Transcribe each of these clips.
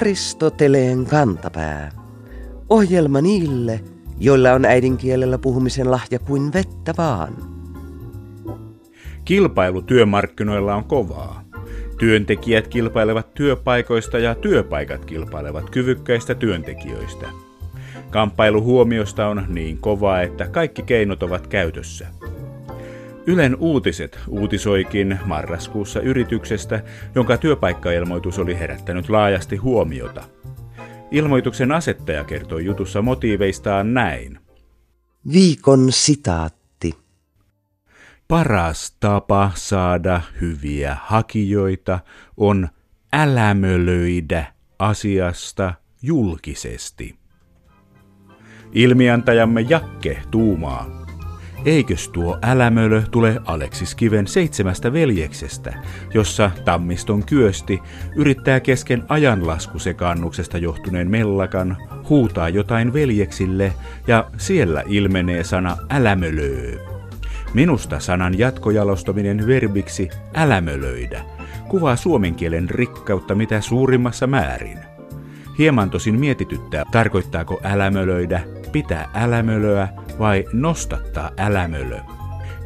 Aristoteleen kantapää. Ohjelma niille, joilla on äidinkielellä puhumisen lahja kuin vettä vaan. Kilpailu työmarkkinoilla on kovaa. Työntekijät kilpailevat työpaikoista ja työpaikat kilpailevat kyvykkäistä työntekijöistä. Kamppailu huomiosta on niin kovaa, että kaikki keinot ovat käytössä. Ylen uutiset uutisoikin marraskuussa yrityksestä, jonka työpaikkailmoitus oli herättänyt laajasti huomiota. Ilmoituksen asettaja kertoi jutussa motiiveistaan näin. Viikon sitaatti. Paras tapa saada hyviä hakijoita on älämölöidä asiasta julkisesti. Ilmiantajamme Jakke tuumaa. Eikös tuo älämölö tule Aleksis Kiven seitsemästä veljeksestä, jossa Tammiston kyösti yrittää kesken ajanlaskusekaannuksesta johtuneen mellakan huutaa jotain veljeksille ja siellä ilmenee sana älämölöö. Minusta sanan jatkojalostaminen verbiksi älämölöidä kuvaa suomen kielen rikkautta mitä suurimmassa määrin. Hieman tosin mietityttää, tarkoittaako älämölöidä pitää älämölöä vai nostattaa älämölö.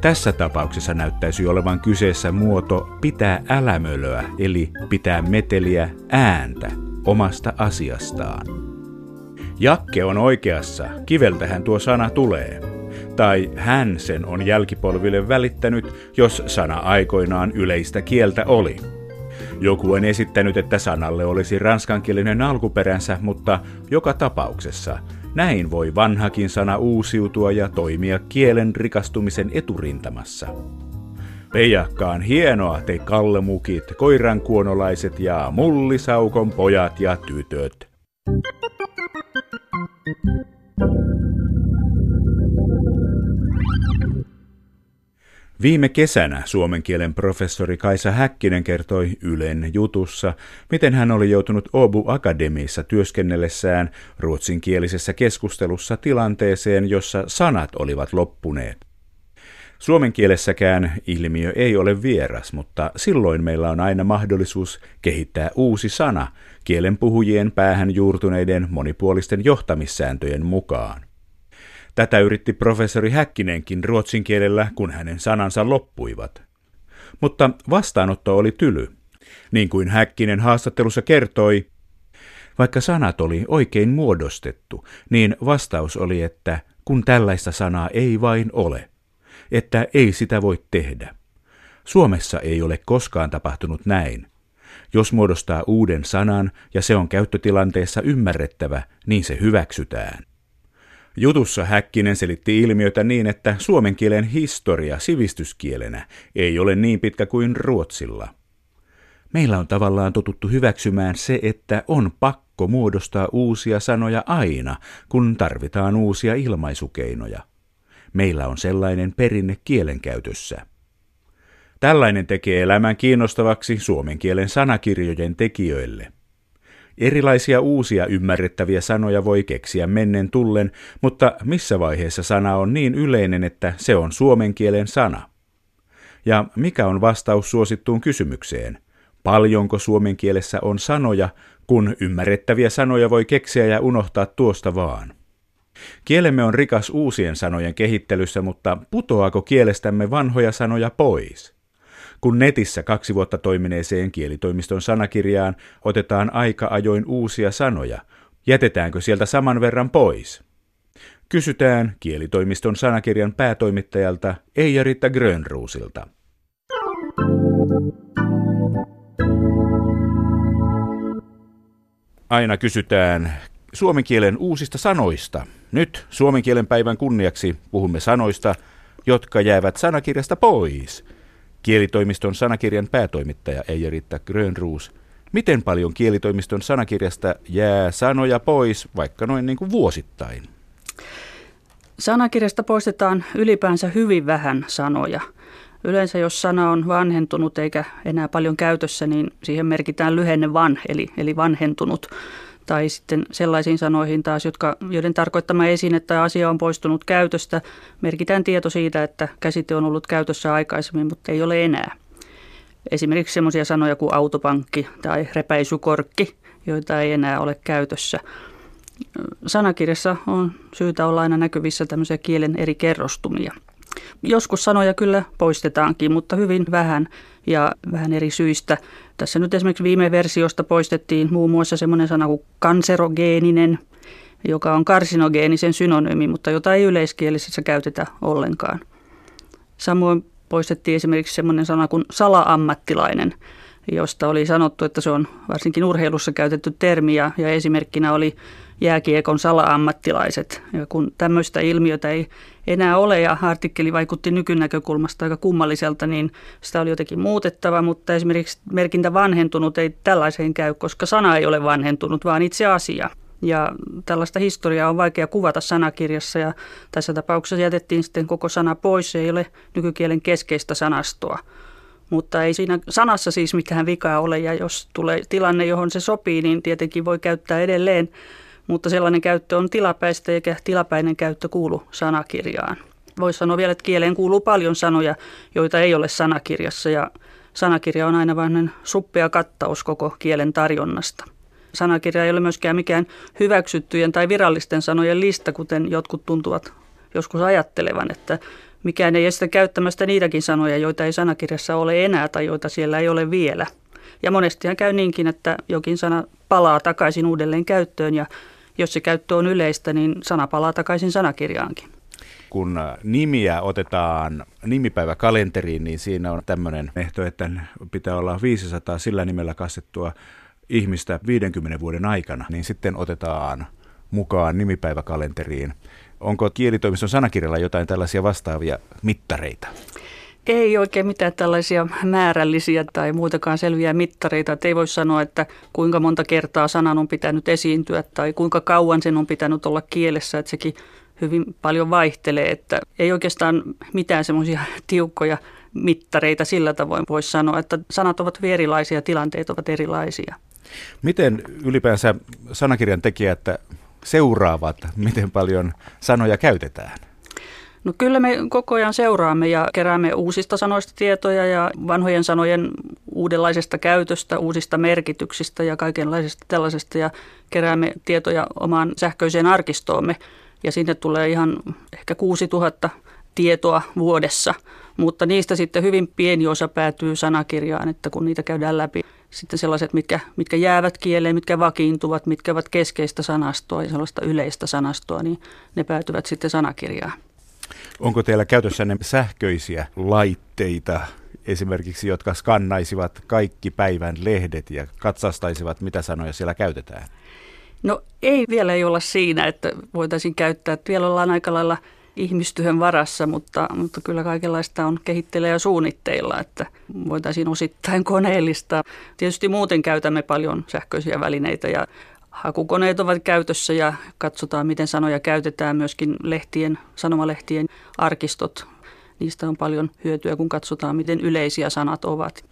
Tässä tapauksessa näyttäisi olevan kyseessä muoto pitää älämölöä, eli pitää meteliä ääntä omasta asiastaan. Jakke on oikeassa, kiveltähän tuo sana tulee. Tai hän sen on jälkipolville välittänyt, jos sana aikoinaan yleistä kieltä oli. Joku on esittänyt, että sanalle olisi ranskankielinen alkuperänsä, mutta joka tapauksessa näin voi vanhakin sana uusiutua ja toimia kielen rikastumisen eturintamassa. Peijakkaan hienoa te kallemukit, koirankuonolaiset ja mullisaukon pojat ja tytöt. Viime kesänä suomen kielen professori Kaisa Häkkinen kertoi Ylen jutussa, miten hän oli joutunut Obu Akademiissa työskennellessään ruotsinkielisessä keskustelussa tilanteeseen, jossa sanat olivat loppuneet. Suomen kielessäkään ilmiö ei ole vieras, mutta silloin meillä on aina mahdollisuus kehittää uusi sana kielen puhujien päähän juurtuneiden monipuolisten johtamissääntöjen mukaan. Tätä yritti professori Häkkinenkin ruotsin kielellä, kun hänen sanansa loppuivat. Mutta vastaanotto oli tyly. Niin kuin Häkkinen haastattelussa kertoi, vaikka sanat oli oikein muodostettu, niin vastaus oli, että kun tällaista sanaa ei vain ole, että ei sitä voi tehdä. Suomessa ei ole koskaan tapahtunut näin. Jos muodostaa uuden sanan ja se on käyttötilanteessa ymmärrettävä, niin se hyväksytään. Jutussa Häkkinen selitti ilmiötä niin, että suomen kielen historia sivistyskielenä ei ole niin pitkä kuin ruotsilla. Meillä on tavallaan totuttu hyväksymään se, että on pakko muodostaa uusia sanoja aina, kun tarvitaan uusia ilmaisukeinoja. Meillä on sellainen perinne kielenkäytössä. Tällainen tekee elämän kiinnostavaksi suomen kielen sanakirjojen tekijöille. Erilaisia uusia ymmärrettäviä sanoja voi keksiä mennen tullen, mutta missä vaiheessa sana on niin yleinen, että se on suomen kielen sana? Ja mikä on vastaus suosittuun kysymykseen? Paljonko suomen kielessä on sanoja, kun ymmärrettäviä sanoja voi keksiä ja unohtaa tuosta vaan? Kielemme on rikas uusien sanojen kehittelyssä, mutta putoako kielestämme vanhoja sanoja pois? Kun netissä kaksi vuotta toimineeseen kielitoimiston sanakirjaan otetaan aika ajoin uusia sanoja, jätetäänkö sieltä saman verran pois? Kysytään kielitoimiston sanakirjan päätoimittajalta Eija-Ritta Grönruusilta. Aina kysytään suomen kielen uusista sanoista. Nyt suomen kielen päivän kunniaksi puhumme sanoista, jotka jäävät sanakirjasta pois – Kielitoimiston sanakirjan päätoimittaja Eija-Ritta Grönruus. Miten paljon kielitoimiston sanakirjasta jää sanoja pois, vaikka noin niin kuin vuosittain? Sanakirjasta poistetaan ylipäänsä hyvin vähän sanoja. Yleensä jos sana on vanhentunut eikä enää paljon käytössä, niin siihen merkitään lyhenne van, eli, eli vanhentunut tai sitten sellaisiin sanoihin taas, jotka, joiden tarkoittama esine tai asia on poistunut käytöstä, merkitään tieto siitä, että käsite on ollut käytössä aikaisemmin, mutta ei ole enää. Esimerkiksi sellaisia sanoja kuin autopankki tai repäisykorkki, joita ei enää ole käytössä. Sanakirjassa on syytä olla aina näkyvissä tämmöisiä kielen eri kerrostumia. Joskus sanoja kyllä poistetaankin, mutta hyvin vähän ja vähän eri syistä. Tässä nyt esimerkiksi viime versiosta poistettiin muun muassa semmoinen sana kuin kanserogeeninen, joka on karsinogeenisen synonyymi, mutta jota ei yleiskielisessä käytetä ollenkaan. Samoin poistettiin esimerkiksi semmoinen sana kuin sala-ammattilainen, josta oli sanottu, että se on varsinkin urheilussa käytetty termi ja, ja esimerkkinä oli jääkiekon sala-ammattilaiset. Ja kun tämmöistä ilmiötä ei enää ole ja artikkeli vaikutti nykynäkökulmasta aika kummalliselta, niin sitä oli jotenkin muutettava, mutta esimerkiksi merkintä vanhentunut ei tällaiseen käy, koska sana ei ole vanhentunut, vaan itse asia. Ja tällaista historiaa on vaikea kuvata sanakirjassa ja tässä tapauksessa jätettiin sitten koko sana pois. Se ei ole nykykielen keskeistä sanastoa. Mutta ei siinä sanassa siis mitään vikaa ole ja jos tulee tilanne, johon se sopii, niin tietenkin voi käyttää edelleen. Mutta sellainen käyttö on tilapäistä eikä tilapäinen käyttö kuulu sanakirjaan. Voisi sanoa vielä, että kieleen kuuluu paljon sanoja, joita ei ole sanakirjassa ja sanakirja on aina vain suppea kattaus koko kielen tarjonnasta sanakirja ei ole myöskään mikään hyväksyttyjen tai virallisten sanojen lista, kuten jotkut tuntuvat joskus ajattelevan, että mikään ei estä käyttämästä niitäkin sanoja, joita ei sanakirjassa ole enää tai joita siellä ei ole vielä. Ja monestihan käy niinkin, että jokin sana palaa takaisin uudelleen käyttöön ja jos se käyttö on yleistä, niin sana palaa takaisin sanakirjaankin. Kun nimiä otetaan nimipäiväkalenteriin, niin siinä on tämmöinen ehto, että pitää olla 500 sillä nimellä kastettua ihmistä 50 vuoden aikana, niin sitten otetaan mukaan nimipäiväkalenteriin. Onko kielitoimiston sanakirjalla jotain tällaisia vastaavia mittareita? Ei oikein mitään tällaisia määrällisiä tai muutakaan selviä mittareita. Et ei voi sanoa, että kuinka monta kertaa sanan on pitänyt esiintyä tai kuinka kauan sen on pitänyt olla kielessä. Että sekin hyvin paljon vaihtelee. Että ei oikeastaan mitään semmoisia tiukkoja mittareita sillä tavoin voisi sanoa, että sanat ovat hyvin erilaisia, tilanteet ovat erilaisia. Miten ylipäänsä sanakirjan tekijät seuraavat, miten paljon sanoja käytetään? No kyllä me koko ajan seuraamme ja keräämme uusista sanoista tietoja ja vanhojen sanojen uudenlaisesta käytöstä, uusista merkityksistä ja kaikenlaisesta tällaisesta ja keräämme tietoja omaan sähköiseen arkistoomme ja sinne tulee ihan ehkä 6000 tietoa vuodessa, mutta niistä sitten hyvin pieni osa päätyy sanakirjaan, että kun niitä käydään läpi, sitten sellaiset, mitkä, mitkä jäävät kieleen, mitkä vakiintuvat, mitkä ovat keskeistä sanastoa ja sellaista yleistä sanastoa, niin ne päätyvät sitten sanakirjaan. Onko teillä käytössänne sähköisiä laitteita, esimerkiksi, jotka skannaisivat kaikki päivän lehdet ja katsastaisivat, mitä sanoja siellä käytetään? No ei vielä ei olla siinä, että voitaisiin käyttää. Että vielä ollaan aika lailla ihmistyön varassa, mutta, mutta kyllä kaikenlaista on kehitteillä ja suunnitteilla, että voitaisiin osittain koneellistaa. Tietysti muuten käytämme paljon sähköisiä välineitä ja hakukoneet ovat käytössä ja katsotaan, miten sanoja käytetään myöskin lehtien, sanomalehtien arkistot. Niistä on paljon hyötyä, kun katsotaan, miten yleisiä sanat ovat.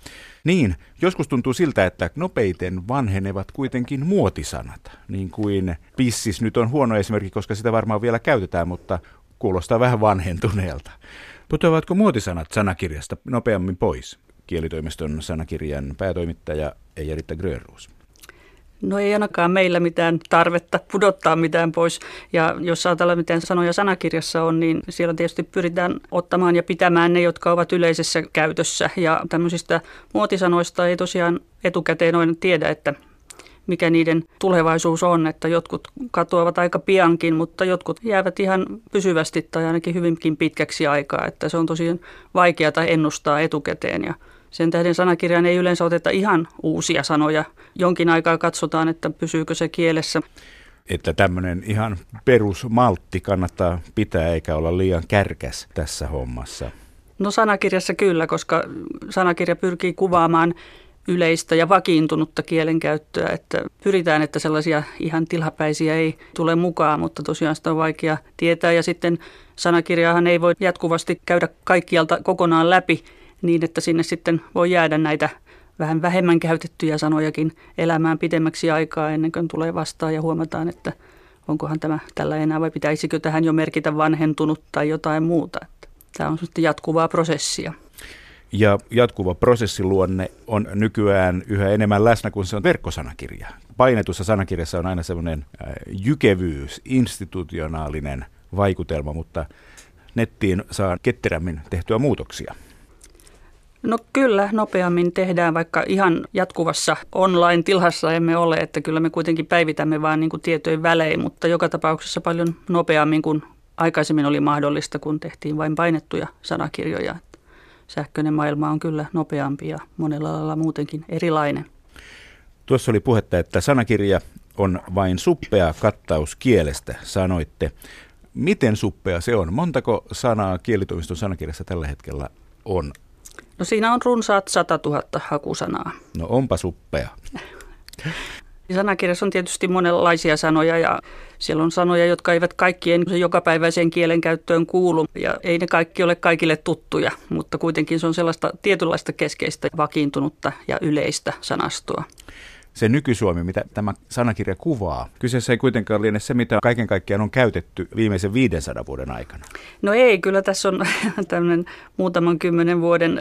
Niin, joskus tuntuu siltä, että nopeiten vanhenevat kuitenkin muotisanat. Niin kuin pissis nyt on huono esimerkki, koska sitä varmaan vielä käytetään, mutta kuulostaa vähän vanhentuneelta. Putoavatko muotisanat sanakirjasta nopeammin pois? Kielitoimiston sanakirjan päätoimittaja Eija-Ritta Grönruus. No ei ainakaan meillä mitään tarvetta pudottaa mitään pois. Ja jos ajatellaan, miten sanoja sanakirjassa on, niin siellä tietysti pyritään ottamaan ja pitämään ne, jotka ovat yleisessä käytössä. Ja tämmöisistä muotisanoista ei tosiaan etukäteen noin tiedä, että mikä niiden tulevaisuus on, että jotkut katoavat aika piankin, mutta jotkut jäävät ihan pysyvästi tai ainakin hyvinkin pitkäksi aikaa, että se on tosiaan vaikeata ennustaa etukäteen ja sen tähden sanakirjaan ei yleensä oteta ihan uusia sanoja. Jonkin aikaa katsotaan, että pysyykö se kielessä. Että tämmöinen ihan perusmaltti kannattaa pitää eikä olla liian kärkäs tässä hommassa. No sanakirjassa kyllä, koska sanakirja pyrkii kuvaamaan yleistä ja vakiintunutta kielenkäyttöä, että pyritään, että sellaisia ihan tilapäisiä ei tule mukaan, mutta tosiaan sitä on vaikea tietää ja sitten sanakirjaahan ei voi jatkuvasti käydä kaikkialta kokonaan läpi niin, että sinne sitten voi jäädä näitä vähän vähemmän käytettyjä sanojakin elämään pidemmäksi aikaa ennen kuin tulee vastaan ja huomataan, että onkohan tämä tällä enää vai pitäisikö tähän jo merkitä vanhentunut tai jotain muuta. Että tämä on sitten jatkuvaa prosessia. Ja jatkuva prosessiluonne on nykyään yhä enemmän läsnä, kun se on verkkosanakirja. Painetussa sanakirjassa on aina semmoinen äh, jykevyys, institutionaalinen vaikutelma, mutta nettiin saa ketterämmin tehtyä muutoksia. No kyllä, nopeammin tehdään, vaikka ihan jatkuvassa online-tilassa emme ole, että kyllä me kuitenkin päivitämme vain niin tietojen välein, mutta joka tapauksessa paljon nopeammin kuin aikaisemmin oli mahdollista, kun tehtiin vain painettuja sanakirjoja. Sähköinen maailma on kyllä nopeampi ja monella lailla muutenkin erilainen. Tuossa oli puhetta, että sanakirja on vain suppea kattaus kielestä, sanoitte. Miten suppea se on? Montako sanaa kielitoimiston sanakirjassa tällä hetkellä on? No siinä on runsaat 100 000 hakusanaa. No onpa suppea. Sanakirjassa on tietysti monenlaisia sanoja ja siellä on sanoja, jotka eivät kaikkien jokapäiväiseen kielen käyttöön kuulu ja ei ne kaikki ole kaikille tuttuja, mutta kuitenkin se on sellaista tietynlaista keskeistä, vakiintunutta ja yleistä sanastoa se nykysuomi, mitä tämä sanakirja kuvaa. Kyseessä ei kuitenkaan liene se, mitä kaiken kaikkiaan on käytetty viimeisen 500 vuoden aikana. No ei, kyllä tässä on tämmöinen muutaman kymmenen vuoden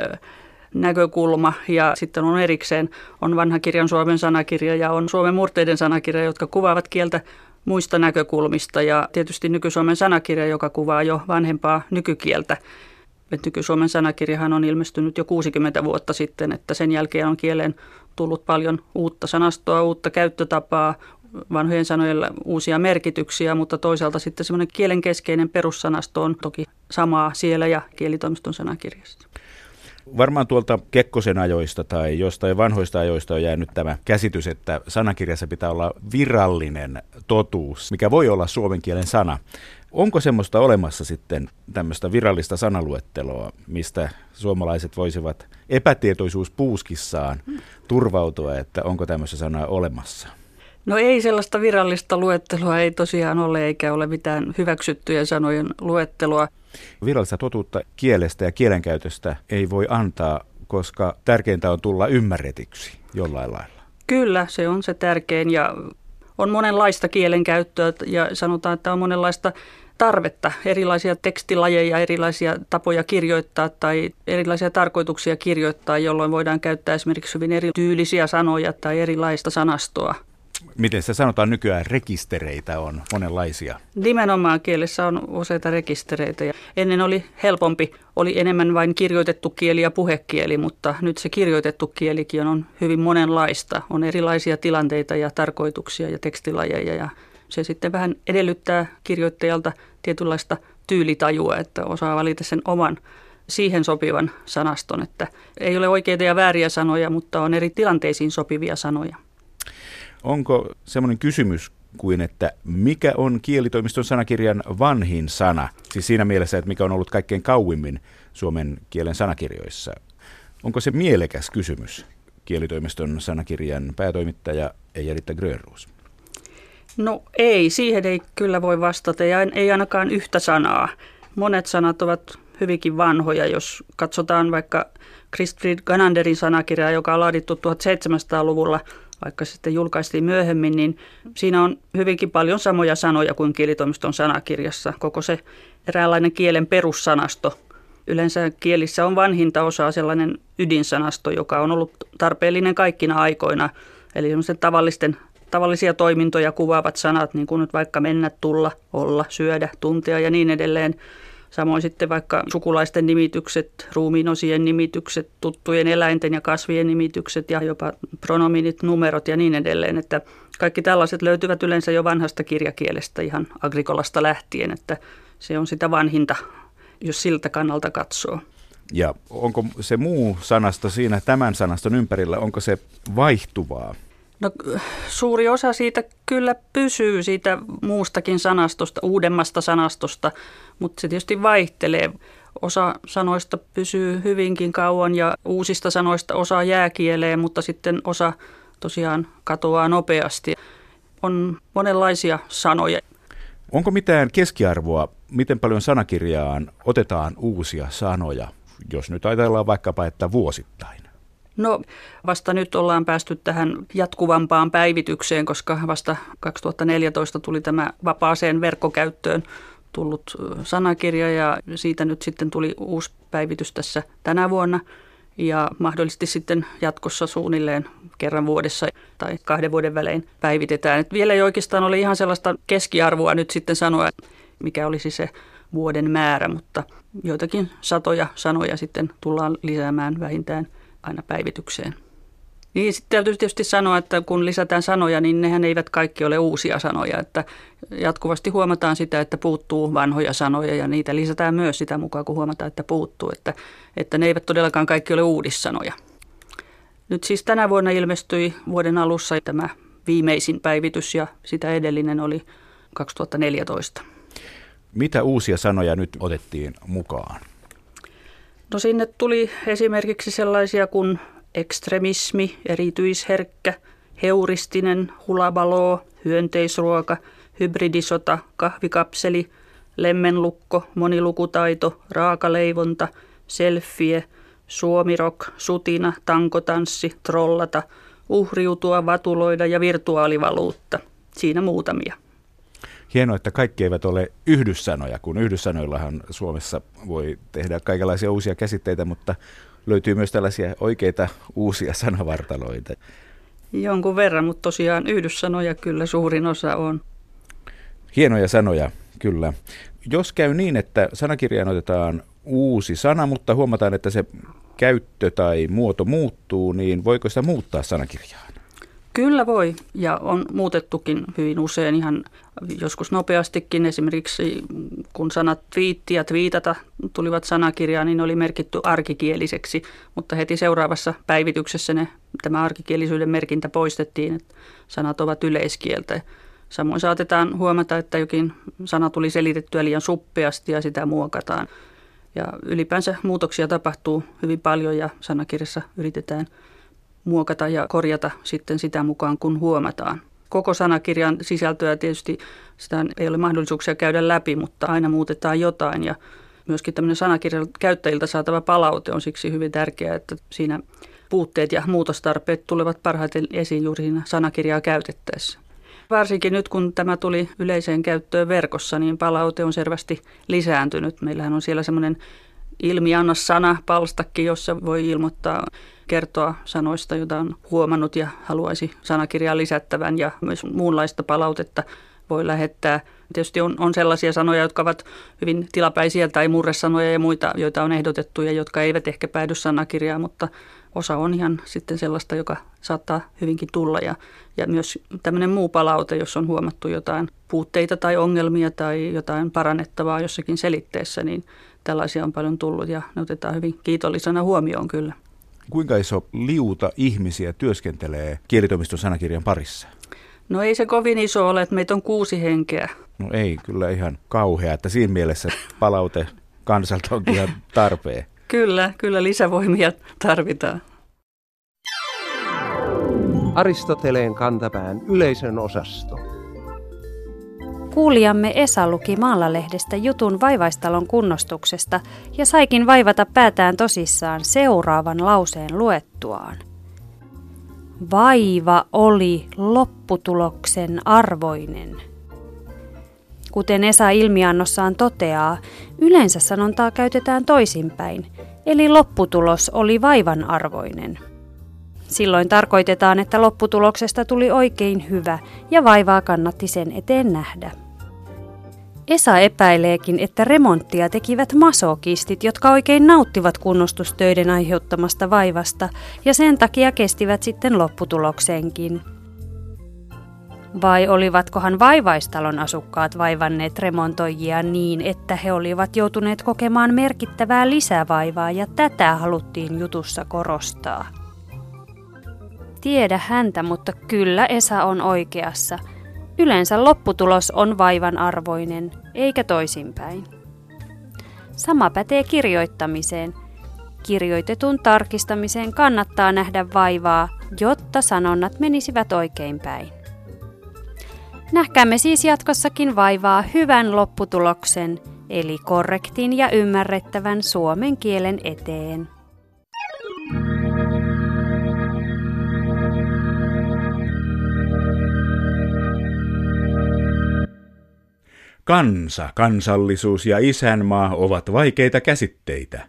näkökulma ja sitten on erikseen on vanha kirjan Suomen sanakirja ja on Suomen murteiden sanakirja, jotka kuvaavat kieltä muista näkökulmista ja tietysti nyky-Suomen sanakirja, joka kuvaa jo vanhempaa nykykieltä. Nyky-Suomen sanakirjahan on ilmestynyt jo 60 vuotta sitten, että sen jälkeen on kieleen tullut paljon uutta sanastoa, uutta käyttötapaa, vanhojen sanojen uusia merkityksiä, mutta toisaalta sitten semmoinen kielen keskeinen perussanasto on toki samaa siellä ja kielitoimiston sanakirjassa. Varmaan tuolta Kekkosen ajoista tai jostain vanhoista ajoista on jäänyt tämä käsitys, että sanakirjassa pitää olla virallinen totuus, mikä voi olla suomen kielen sana. Onko semmoista olemassa sitten tämmöistä virallista sanaluetteloa, mistä suomalaiset voisivat epätietoisuus puuskissaan turvautua, että onko tämmöistä sanaa olemassa? No ei sellaista virallista luettelua ei tosiaan ole, eikä ole mitään hyväksyttyjä sanojen luettelua. Virallista totuutta kielestä ja kielenkäytöstä ei voi antaa, koska tärkeintä on tulla ymmärretyksi jollain lailla. Kyllä, se on se tärkein ja on monenlaista kielenkäyttöä ja sanotaan, että on monenlaista tarvetta, erilaisia tekstilajeja, erilaisia tapoja kirjoittaa tai erilaisia tarkoituksia kirjoittaa, jolloin voidaan käyttää esimerkiksi hyvin erityylisiä sanoja tai erilaista sanastoa. Miten se sanotaan nykyään, rekistereitä on monenlaisia? Nimenomaan kielessä on useita rekistereitä. Ja ennen oli helpompi, oli enemmän vain kirjoitettu kieli ja puhekieli, mutta nyt se kirjoitettu kielikin on hyvin monenlaista. On erilaisia tilanteita ja tarkoituksia ja tekstilajeja ja se sitten vähän edellyttää kirjoittajalta tietynlaista tyylitajua, että osaa valita sen oman siihen sopivan sanaston, että ei ole oikeita ja vääriä sanoja, mutta on eri tilanteisiin sopivia sanoja. Onko semmoinen kysymys kuin, että mikä on kielitoimiston sanakirjan vanhin sana? Siis siinä mielessä, että mikä on ollut kaikkein kauimmin suomen kielen sanakirjoissa. Onko se mielekäs kysymys? Kielitoimiston sanakirjan päätoimittaja Eija-Ritta Grönruus. No ei, siihen ei kyllä voi vastata ja ei ainakaan yhtä sanaa. Monet sanat ovat hyvinkin vanhoja, jos katsotaan vaikka Christfried Gananderin sanakirjaa, joka on laadittu 1700-luvulla, vaikka sitten julkaistiin myöhemmin, niin siinä on hyvinkin paljon samoja sanoja kuin kielitoimiston sanakirjassa. Koko se eräänlainen kielen perussanasto. Yleensä kielissä on vanhinta osaa sellainen ydinsanasto, joka on ollut tarpeellinen kaikkina aikoina. Eli tavallisten tavallisia toimintoja kuvaavat sanat, niin kuin nyt vaikka mennä, tulla, olla, syödä, tuntea ja niin edelleen. Samoin sitten vaikka sukulaisten nimitykset, ruumiinosien nimitykset, tuttujen eläinten ja kasvien nimitykset ja jopa pronominit, numerot ja niin edelleen. Että kaikki tällaiset löytyvät yleensä jo vanhasta kirjakielestä ihan agrikolasta lähtien, että se on sitä vanhinta, jos siltä kannalta katsoo. Ja onko se muu sanasta siinä tämän sanaston ympärillä, onko se vaihtuvaa? No suuri osa siitä kyllä pysyy siitä muustakin sanastosta, uudemmasta sanastosta, mutta se tietysti vaihtelee. Osa sanoista pysyy hyvinkin kauan ja uusista sanoista osa jää kieleen, mutta sitten osa tosiaan katoaa nopeasti. On monenlaisia sanoja. Onko mitään keskiarvoa, miten paljon sanakirjaan otetaan uusia sanoja, jos nyt ajatellaan vaikkapa, että vuosittain? No vasta nyt ollaan päästy tähän jatkuvampaan päivitykseen, koska vasta 2014 tuli tämä vapaaseen verkkokäyttöön tullut sanakirja ja siitä nyt sitten tuli uusi päivitys tässä tänä vuonna. ja mahdollisesti sitten jatkossa suunnilleen kerran vuodessa tai kahden vuoden välein päivitetään. Et vielä ei oikeastaan ole ihan sellaista keskiarvoa nyt sitten sanoa, mikä olisi se vuoden määrä, mutta joitakin satoja sanoja sitten tullaan lisäämään vähintään aina päivitykseen. Niin sitten täytyy tietysti sanoa, että kun lisätään sanoja, niin nehän eivät kaikki ole uusia sanoja. Että jatkuvasti huomataan sitä, että puuttuu vanhoja sanoja ja niitä lisätään myös sitä mukaan, kun huomataan, että puuttuu. Että, että ne eivät todellakaan kaikki ole uudissanoja. Nyt siis tänä vuonna ilmestyi vuoden alussa tämä viimeisin päivitys ja sitä edellinen oli 2014. Mitä uusia sanoja nyt otettiin mukaan? No sinne tuli esimerkiksi sellaisia kuin ekstremismi, erityisherkkä, heuristinen, hulabaloo, hyönteisruoka, hybridisota, kahvikapseli, lemmenlukko, monilukutaito, raakaleivonta, selfie, suomirok, sutina, tankotanssi, trollata, uhriutua, vatuloida ja virtuaalivaluutta. Siinä muutamia. Hienoa, että kaikki eivät ole yhdyssanoja, kun yhdyssanoillahan Suomessa voi tehdä kaikenlaisia uusia käsitteitä, mutta löytyy myös tällaisia oikeita uusia sanavartaloita. Jonkun verran, mutta tosiaan yhdyssanoja kyllä suurin osa on. Hienoja sanoja, kyllä. Jos käy niin, että sanakirjaan otetaan uusi sana, mutta huomataan, että se käyttö tai muoto muuttuu, niin voiko sitä muuttaa sanakirjaan? Kyllä voi ja on muutettukin hyvin usein ihan joskus nopeastikin. Esimerkiksi kun sanat twiitti ja twiitata tulivat sanakirjaan, niin ne oli merkitty arkikieliseksi, mutta heti seuraavassa päivityksessä ne, tämä arkikielisyyden merkintä poistettiin, että sanat ovat yleiskieltä. Samoin saatetaan huomata, että jokin sana tuli selitettyä liian suppeasti ja sitä muokataan. Ja ylipäänsä muutoksia tapahtuu hyvin paljon ja sanakirjassa yritetään – muokata ja korjata sitten sitä mukaan, kun huomataan. Koko sanakirjan sisältöä tietysti sitä ei ole mahdollisuuksia käydä läpi, mutta aina muutetaan jotain ja myöskin tämmöinen sanakirjan käyttäjiltä saatava palaute on siksi hyvin tärkeää, että siinä puutteet ja muutostarpeet tulevat parhaiten esiin juuri siinä sanakirjaa käytettäessä. Varsinkin nyt, kun tämä tuli yleiseen käyttöön verkossa, niin palaute on selvästi lisääntynyt. Meillähän on siellä semmoinen ilmianna sana palstakki, jossa voi ilmoittaa kertoa sanoista, joita on huomannut ja haluaisi sanakirjaa lisättävän ja myös muunlaista palautetta voi lähettää. Tietysti on, on sellaisia sanoja, jotka ovat hyvin tilapäisiä tai murresanoja ja muita, joita on ehdotettu ja jotka eivät ehkä päädy sanakirjaan, mutta osa on ihan sitten sellaista, joka saattaa hyvinkin tulla. Ja, ja myös tämmöinen muu palaute, jos on huomattu jotain puutteita tai ongelmia tai jotain parannettavaa jossakin selitteessä, niin tällaisia on paljon tullut ja ne otetaan hyvin kiitollisena huomioon kyllä. Kuinka iso liuta ihmisiä työskentelee kielitoimiston sanakirjan parissa? No ei se kovin iso ole, että meitä on kuusi henkeä. No ei, kyllä ihan kauhea, että siinä mielessä palaute kansalta on ihan tarpeen. kyllä, kyllä lisävoimia tarvitaan. Aristoteleen kantapään yleisön osasto. Kuulijamme Esa luki Maalalehdestä jutun vaivaistalon kunnostuksesta ja saikin vaivata päätään tosissaan seuraavan lauseen luettuaan. Vaiva oli lopputuloksen arvoinen. Kuten Esa ilmiannossaan toteaa, yleensä sanontaa käytetään toisinpäin, eli lopputulos oli vaivan arvoinen. Silloin tarkoitetaan, että lopputuloksesta tuli oikein hyvä ja vaivaa kannatti sen eteen nähdä. Esa epäileekin, että remonttia tekivät masokistit, jotka oikein nauttivat kunnostustöiden aiheuttamasta vaivasta ja sen takia kestivät sitten lopputuloksenkin. Vai olivatkohan vaivaistalon asukkaat vaivanneet remontoijia niin, että he olivat joutuneet kokemaan merkittävää lisävaivaa ja tätä haluttiin jutussa korostaa? Tiedä häntä, mutta kyllä Esa on oikeassa. Yleensä lopputulos on vaivan arvoinen, eikä toisinpäin. Sama pätee kirjoittamiseen. Kirjoitetun tarkistamiseen kannattaa nähdä vaivaa, jotta sanonnat menisivät oikein päin. Nähkäämme siis jatkossakin vaivaa hyvän lopputuloksen, eli korrektin ja ymmärrettävän suomen kielen eteen. Kansa, kansallisuus ja isänmaa ovat vaikeita käsitteitä.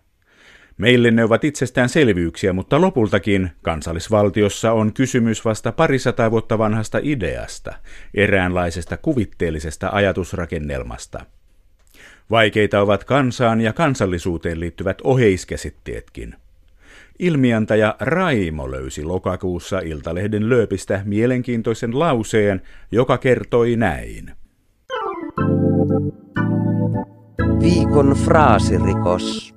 Meille ne ovat itsestäänselvyyksiä, mutta lopultakin kansallisvaltiossa on kysymys vasta parisataa vuotta vanhasta ideasta, eräänlaisesta kuvitteellisesta ajatusrakennelmasta. Vaikeita ovat kansaan ja kansallisuuteen liittyvät oheiskäsitteetkin. Ilmiantaja Raimo löysi lokakuussa Iltalehden lööpistä mielenkiintoisen lauseen, joka kertoi näin. Viikon fraasirikos.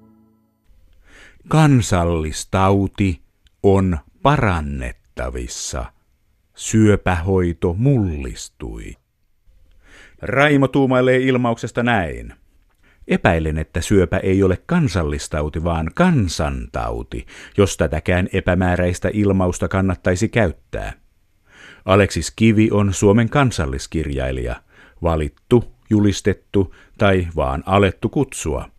Kansallistauti on parannettavissa. Syöpähoito mullistui. Raimo tuumailee ilmauksesta näin. Epäilen, että syöpä ei ole kansallistauti, vaan kansantauti, jos tätäkään epämääräistä ilmausta kannattaisi käyttää. Aleksis Kivi on Suomen kansalliskirjailija, valittu, julistettu tai vaan alettu kutsua.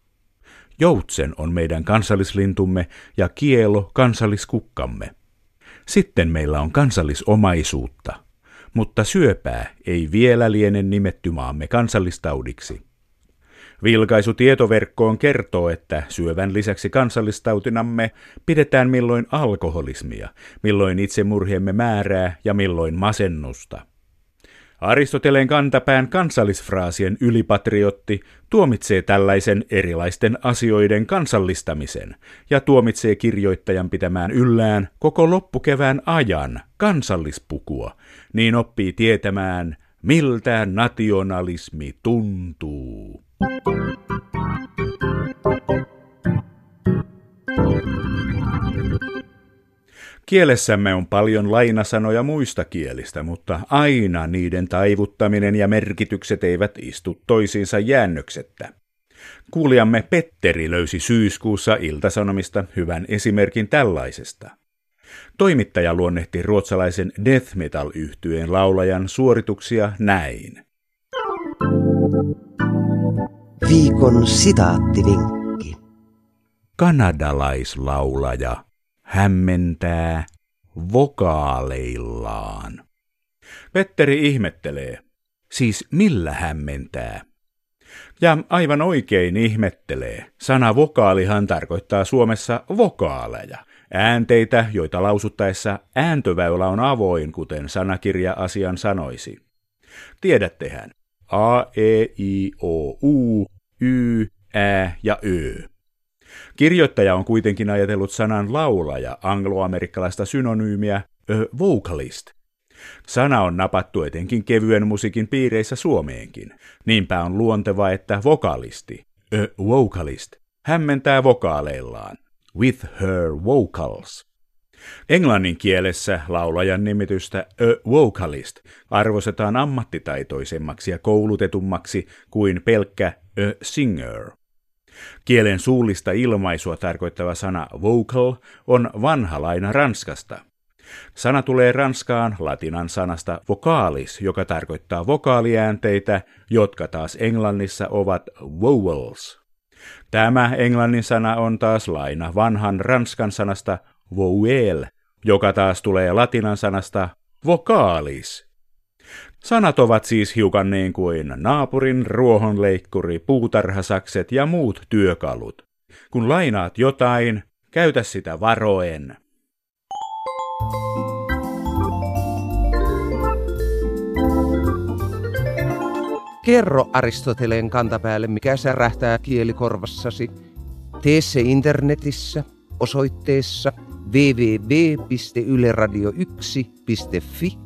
Joutsen on meidän kansallislintumme ja kielo kansalliskukkamme. Sitten meillä on kansallisomaisuutta, mutta syöpää ei vielä liene nimetty maamme kansallistaudiksi. Vilkaisu tietoverkkoon kertoo, että syövän lisäksi kansallistautinamme pidetään milloin alkoholismia, milloin itsemurhiemme määrää ja milloin masennusta. Aristoteleen kantapään kansallisfraasien ylipatriotti tuomitsee tällaisen erilaisten asioiden kansallistamisen ja tuomitsee kirjoittajan pitämään yllään koko loppukevään ajan kansallispukua, niin oppii tietämään, miltä nationalismi tuntuu. Kielessämme on paljon lainasanoja muista kielistä, mutta aina niiden taivuttaminen ja merkitykset eivät istu toisiinsa jäännöksettä. Kuulijamme Petteri löysi syyskuussa Iltasanomista hyvän esimerkin tällaisesta. Toimittaja luonnehti ruotsalaisen death metal yhtyeen laulajan suorituksia näin. Viikon sitaattivinkki. Kanadalaislaulaja hämmentää vokaaleillaan. Petteri ihmettelee. Siis millä hämmentää? Ja aivan oikein ihmettelee. Sana vokaalihan tarkoittaa Suomessa vokaaleja. Äänteitä, joita lausuttaessa ääntöväylä on avoin, kuten sanakirja asian sanoisi. Tiedättehän. A, E, I, O, U, Y, Ä ja Ö. Kirjoittaja on kuitenkin ajatellut sanan laulaja angloamerikkalaista synonyymiä vocalist. Sana on napattu etenkin kevyen musiikin piireissä Suomeenkin. Niinpä on luonteva, että vokalisti, a vocalist, hämmentää vokaaleillaan, with her vocals. Englannin kielessä laulajan nimitystä a vocalist arvostetaan ammattitaitoisemmaksi ja koulutetummaksi kuin pelkkä a singer. Kielen suullista ilmaisua tarkoittava sana vocal on vanha laina ranskasta. Sana tulee ranskaan latinan sanasta vocalis, joka tarkoittaa vokaaliäänteitä, jotka taas englannissa ovat vowels. Tämä englannin sana on taas laina vanhan ranskan sanasta vowel, joka taas tulee latinan sanasta vocalis. Sanat ovat siis hiukan niin kuin naapurin ruohonleikkuri, puutarhasakset ja muut työkalut. Kun lainaat jotain, käytä sitä varoen. Kerro Aristoteleen kantapäälle, mikä särähtää kielikorvassasi. Tee se internetissä osoitteessa www.yleradio1.fi